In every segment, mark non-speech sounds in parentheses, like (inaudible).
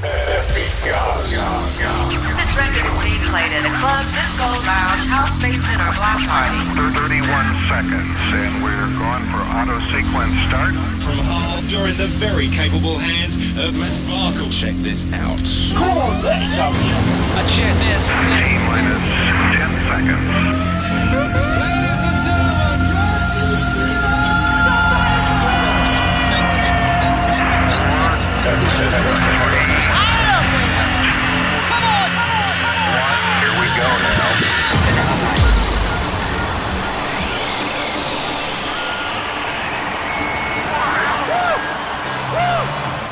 This record is being played at a club, disco, lounge, house basement, or block party. 31 seconds, and we're going for auto sequence start. From Hull, you're in the very capable hands of Matt Markle. Check this out. T minus 10 seconds. Here (laughs)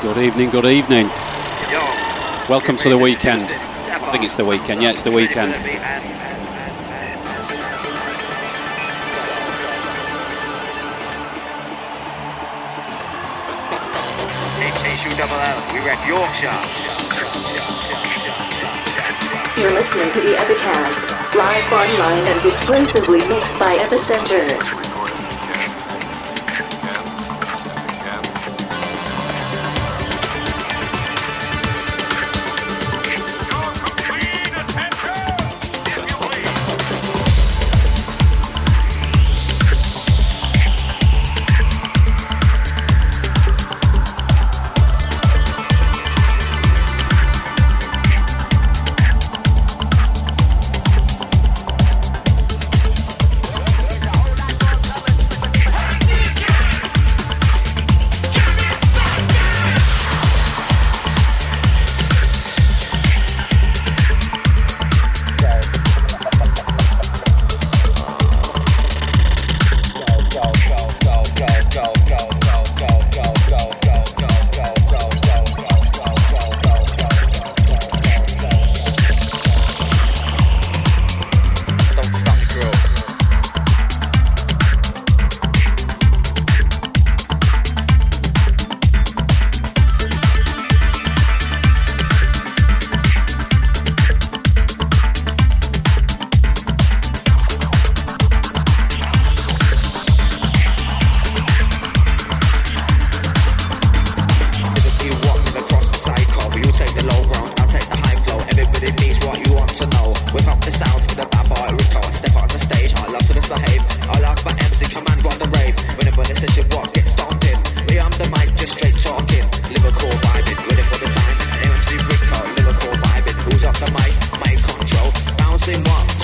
Good evening, good evening. Welcome to the weekend. I think it's the weekend. Yeah, it's the weekend. Issue double L, we rep Yorkshire. You're listening to the Epicast, live online and exclusively mixed by Epicentre. Bouncing one,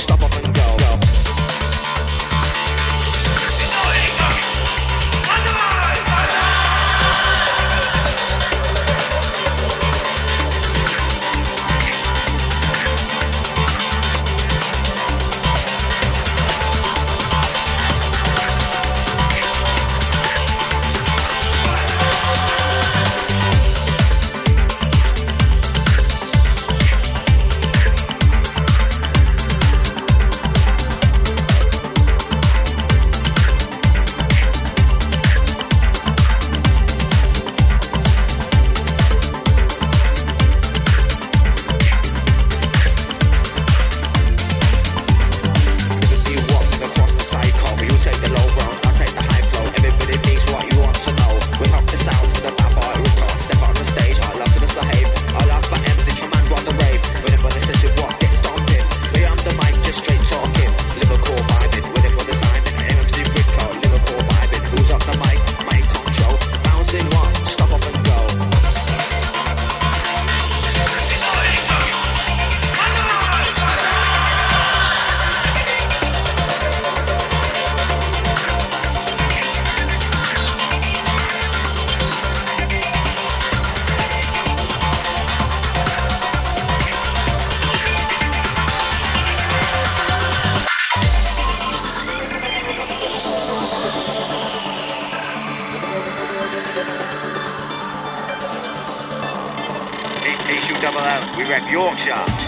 double L, we rep Yorkshire.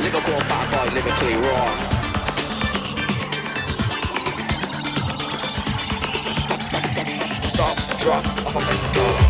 Liverpool bad boy, lyrically raw. Stop, drop, up and go. Go, go, go, go, go, go.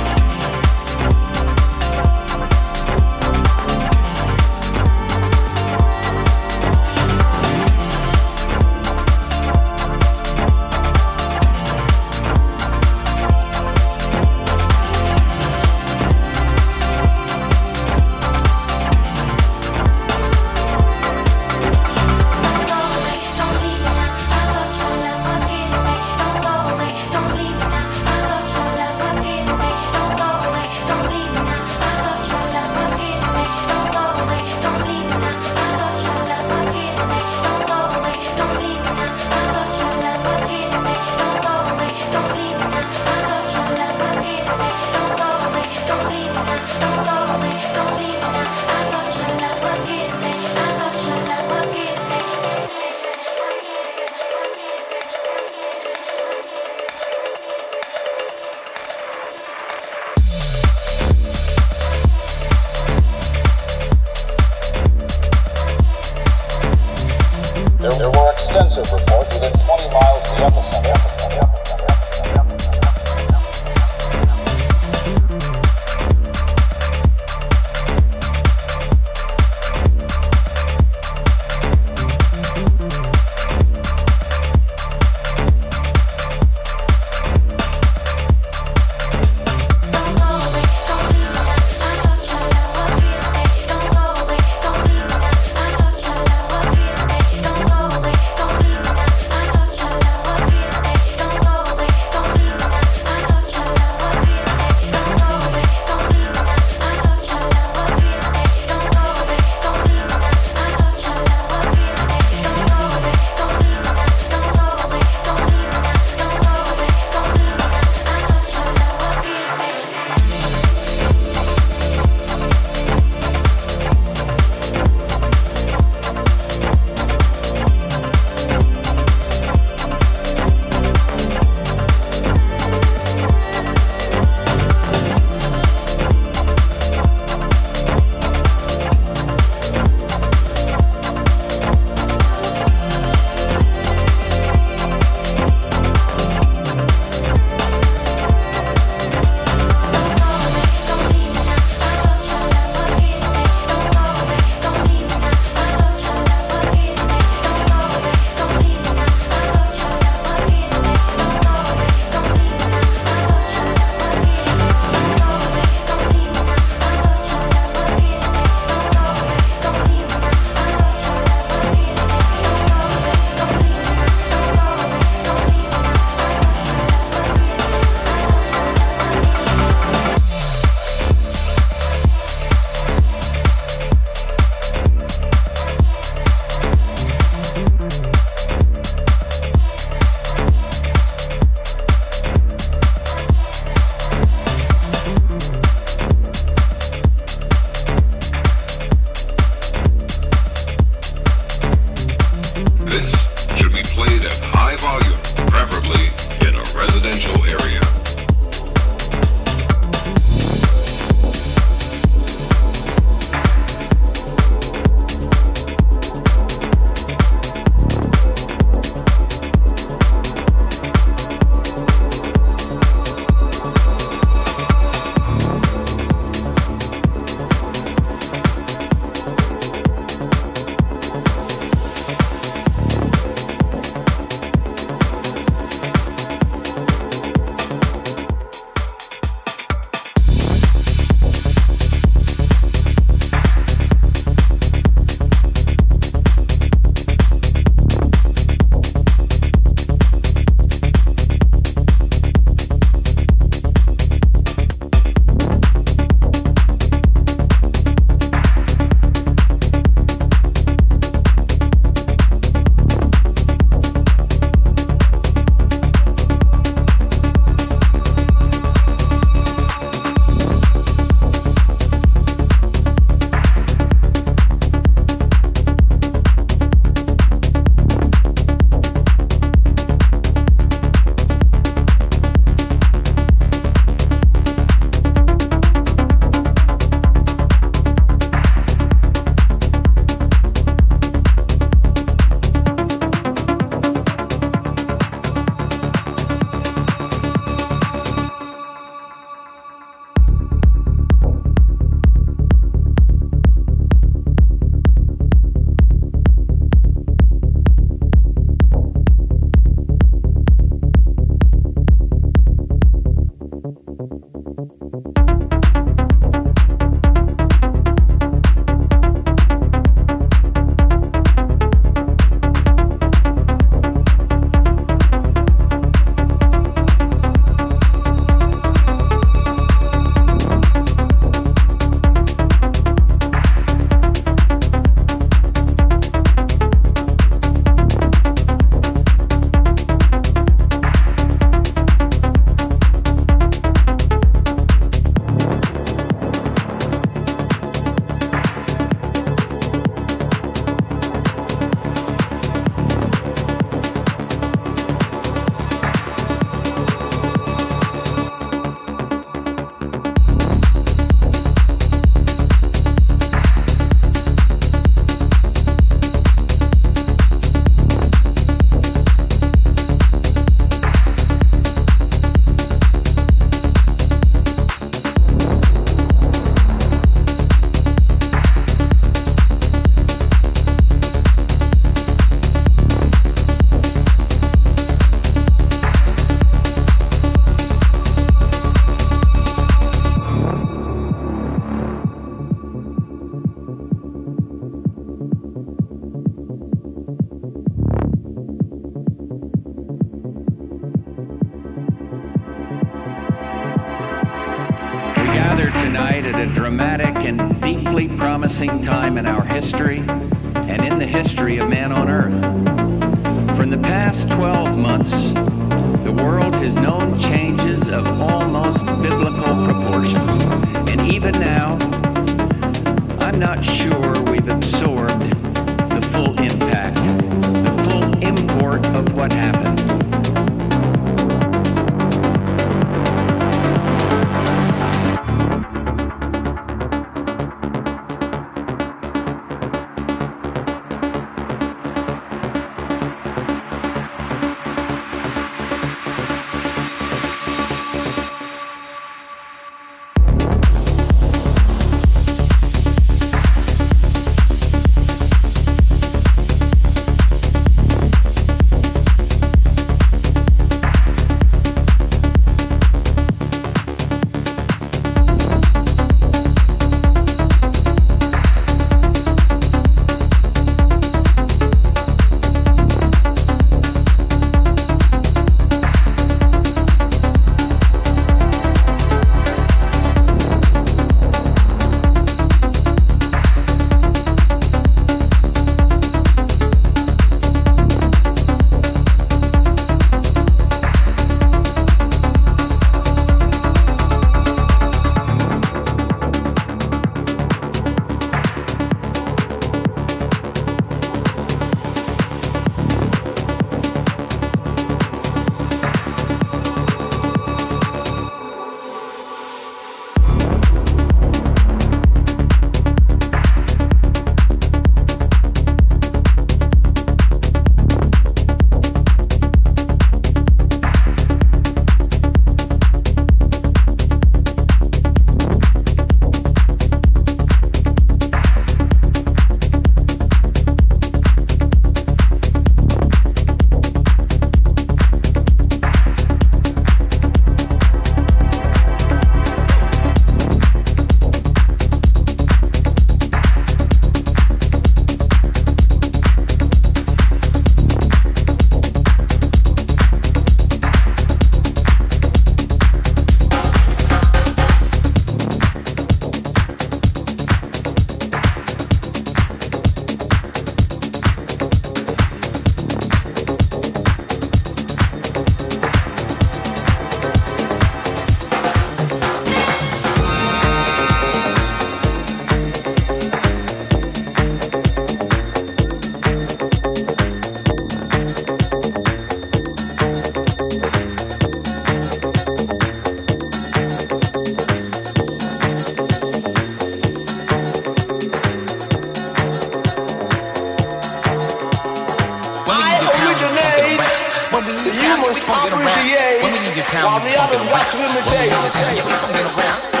we from get around. Women in your town, you fucking around. Women in your town, we from get around.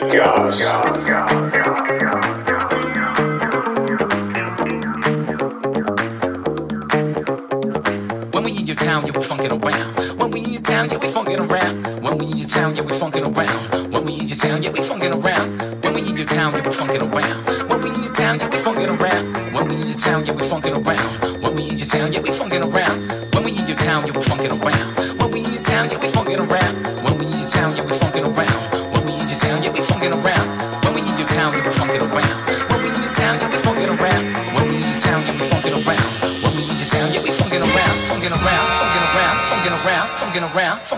When we in your town, yeah, we funk it around. When we in your town, yeah, we funk it around. When we in your town, yeah, we funk it around. When we in your town, yeah, we funk it around.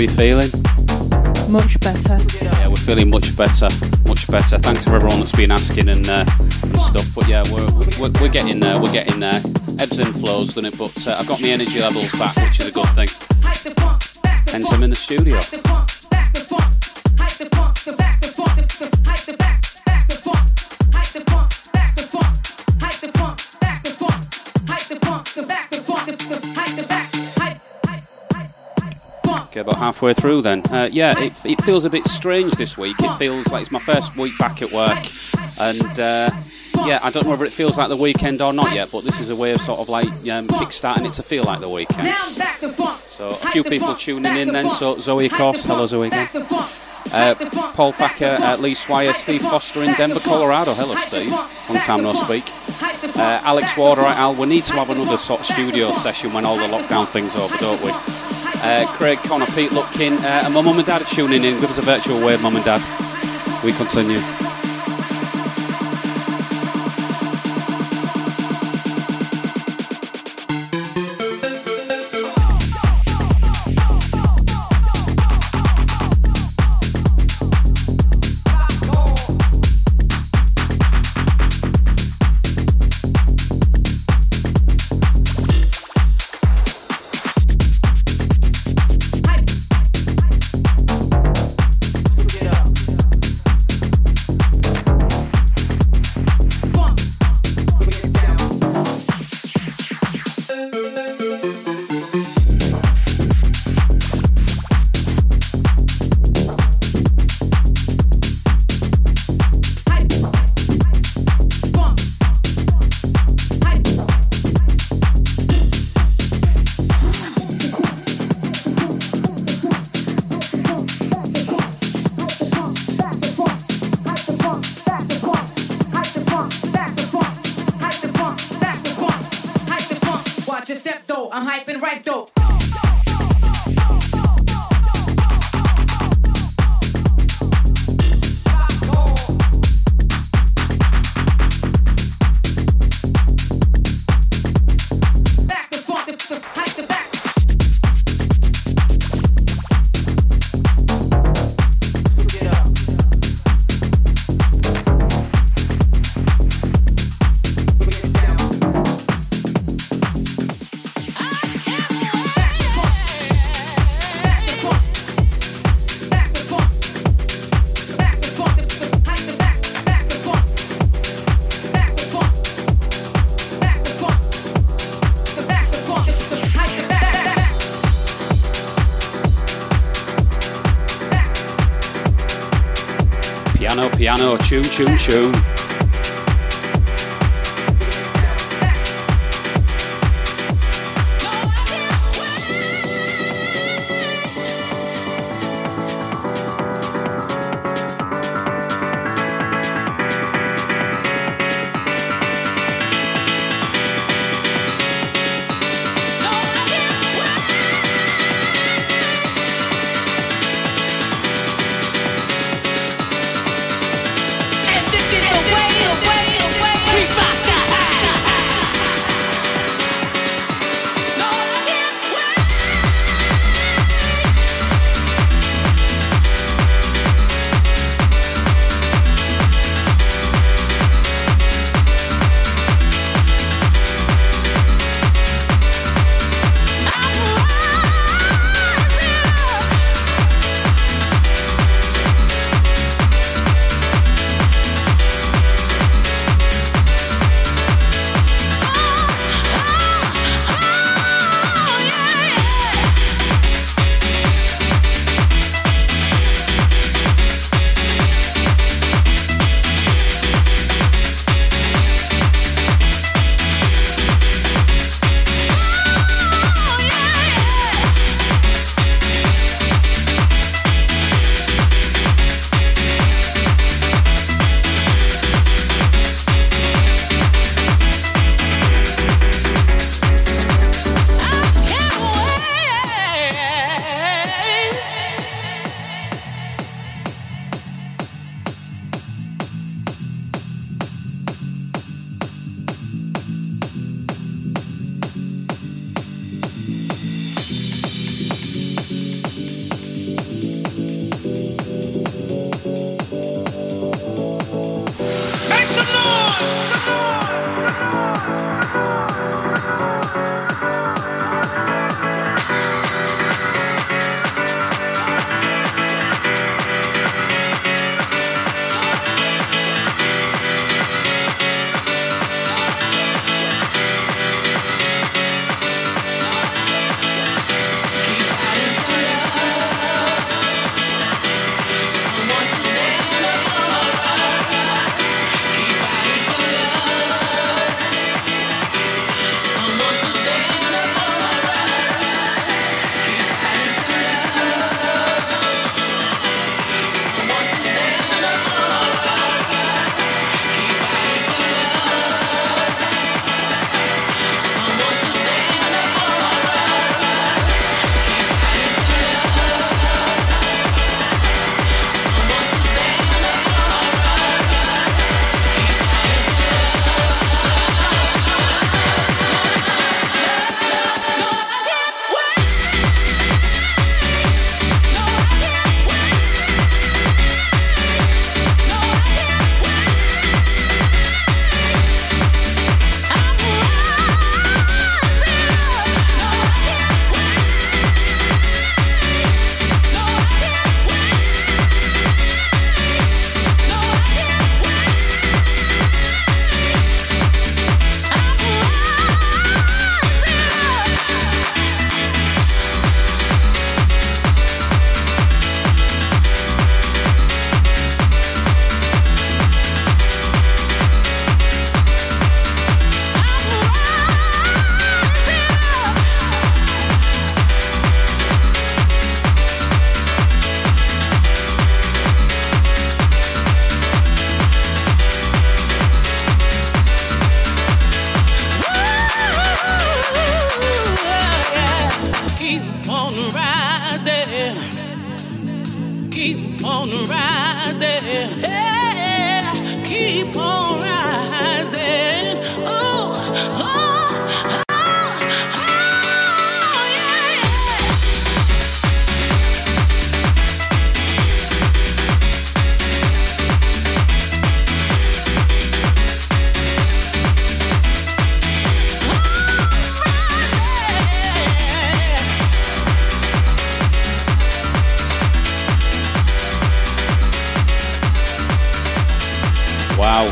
are you feeling? Much better. Yeah, we're feeling much better, much better. Thanks for everyone that's been asking and, uh, and stuff. But yeah, we're, we're, we're getting there. We're getting there. Ebbs and flows, done it. But uh, I've got my energy levels back, which is a good thing. Hence, I'm in the studio. Okay, about halfway through then. Uh, yeah, it, it feels a bit strange this week. It feels like it's my first week back at work. And uh, yeah, I don't know whether it feels like the weekend or not yet, but this is a way of sort of like um, kick-starting it to feel like the weekend. So a few people tuning in then. So Zoe, of course. Hello, Zoe again. Uh, Paul Thacker, uh, Lee Swire, Steve Foster in Denver, Colorado. Hello, Steve. Long time no speak. Uh, Alex Ward, right, Al. We need to have another sort of studio session when all the lockdown things are over, don't we? Uh, Craig, Connor, Pete Lutkin, uh, and my mum and dad are tuning in. Give us a virtual wave, mum and dad. We continue. Piano, tune,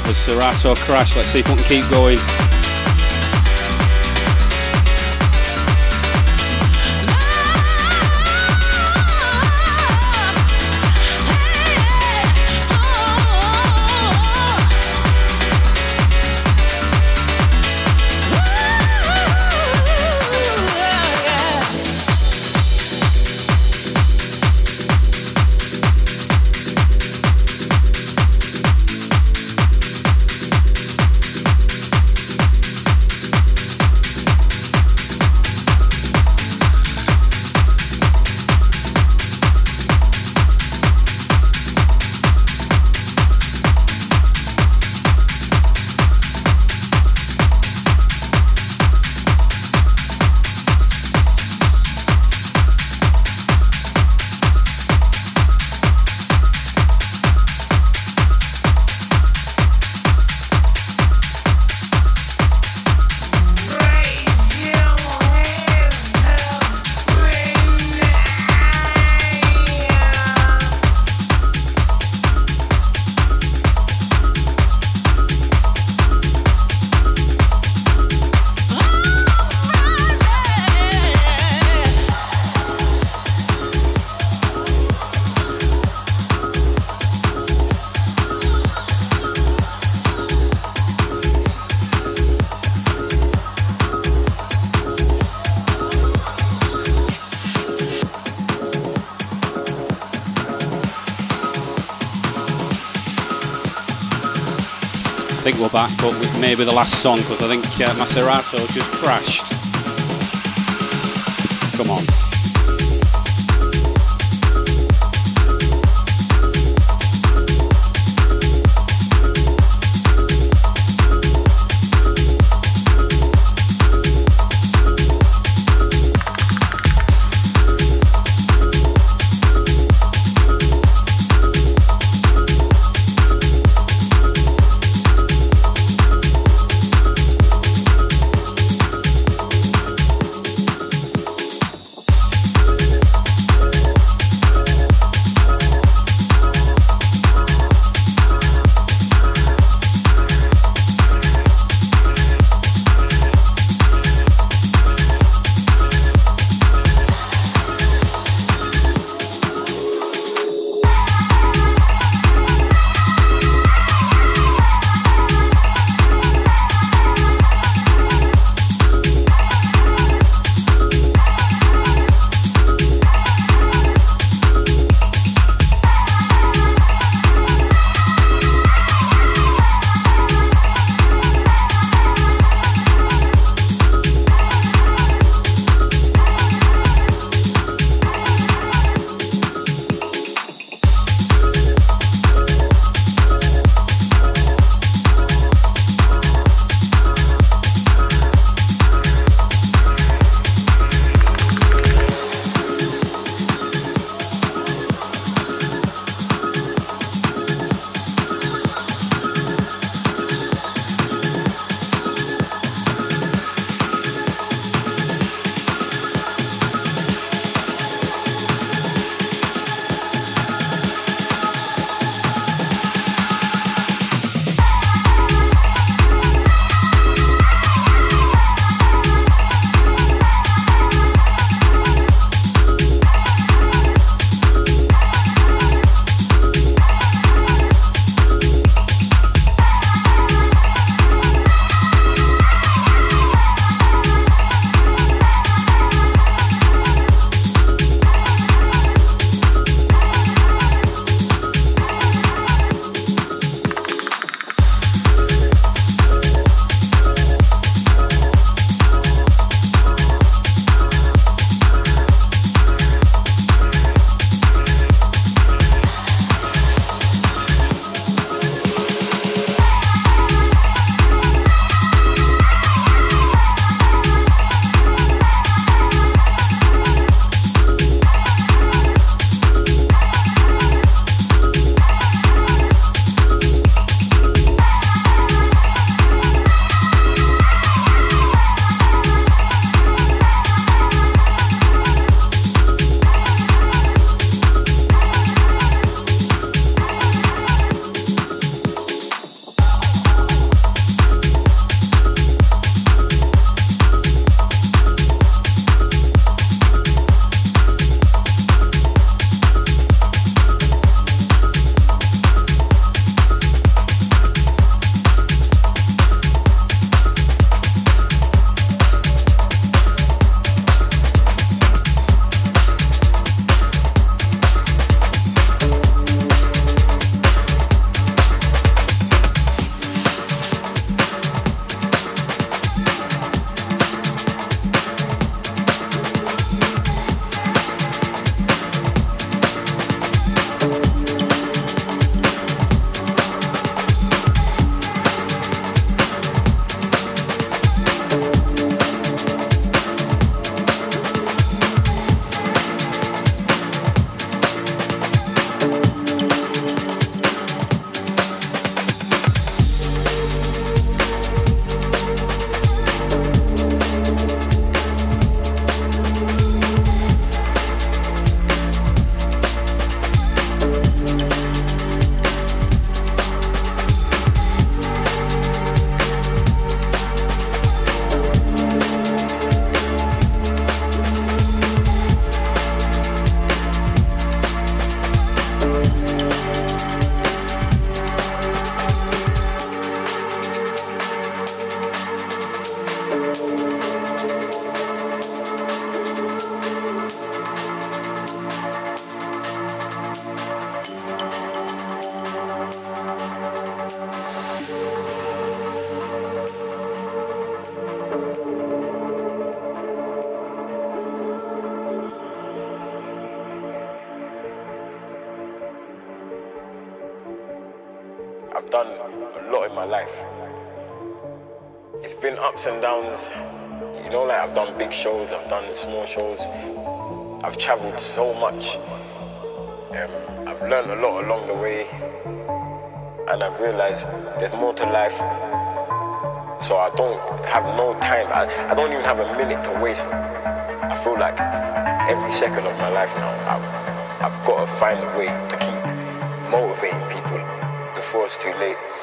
The Serato crash. Let's see if we can keep going. Maybe the last song because I think uh, just crashed. Come on. Done a lot in my life. It's been ups and downs. You know, like I've done big shows, I've done small shows. I've traveled so much. Um, I've learned a lot along the way. And I've realized there's more to life. So I don't have no time. I, I don't even have a minute to waste. I feel like every second of my life now, I've, I've got to find a way to keep before it's too late.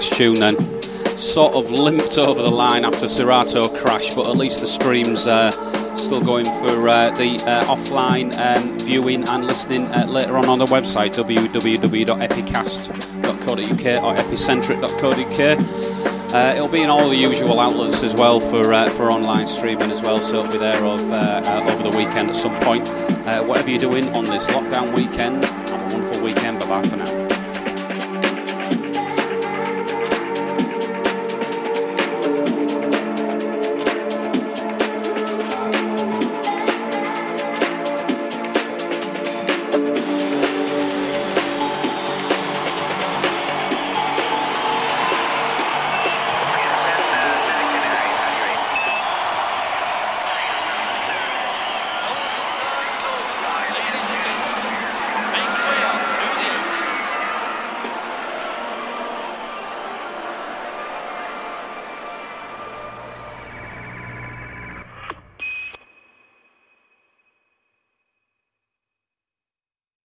Last tune then. Sort of limped over the line after Serato crash, but at least the stream's uh, still going for uh, the uh, offline um, viewing and listening uh, later on on the website www.epicast.co.uk or epicentric.co.uk. Uh, it'll be in all the usual outlets as well for uh, for online streaming as well, so it'll be there of, over the weekend at some point. Whatever you're doing on this lockdown weekend, have a wonderful weekend. Bye bye for now.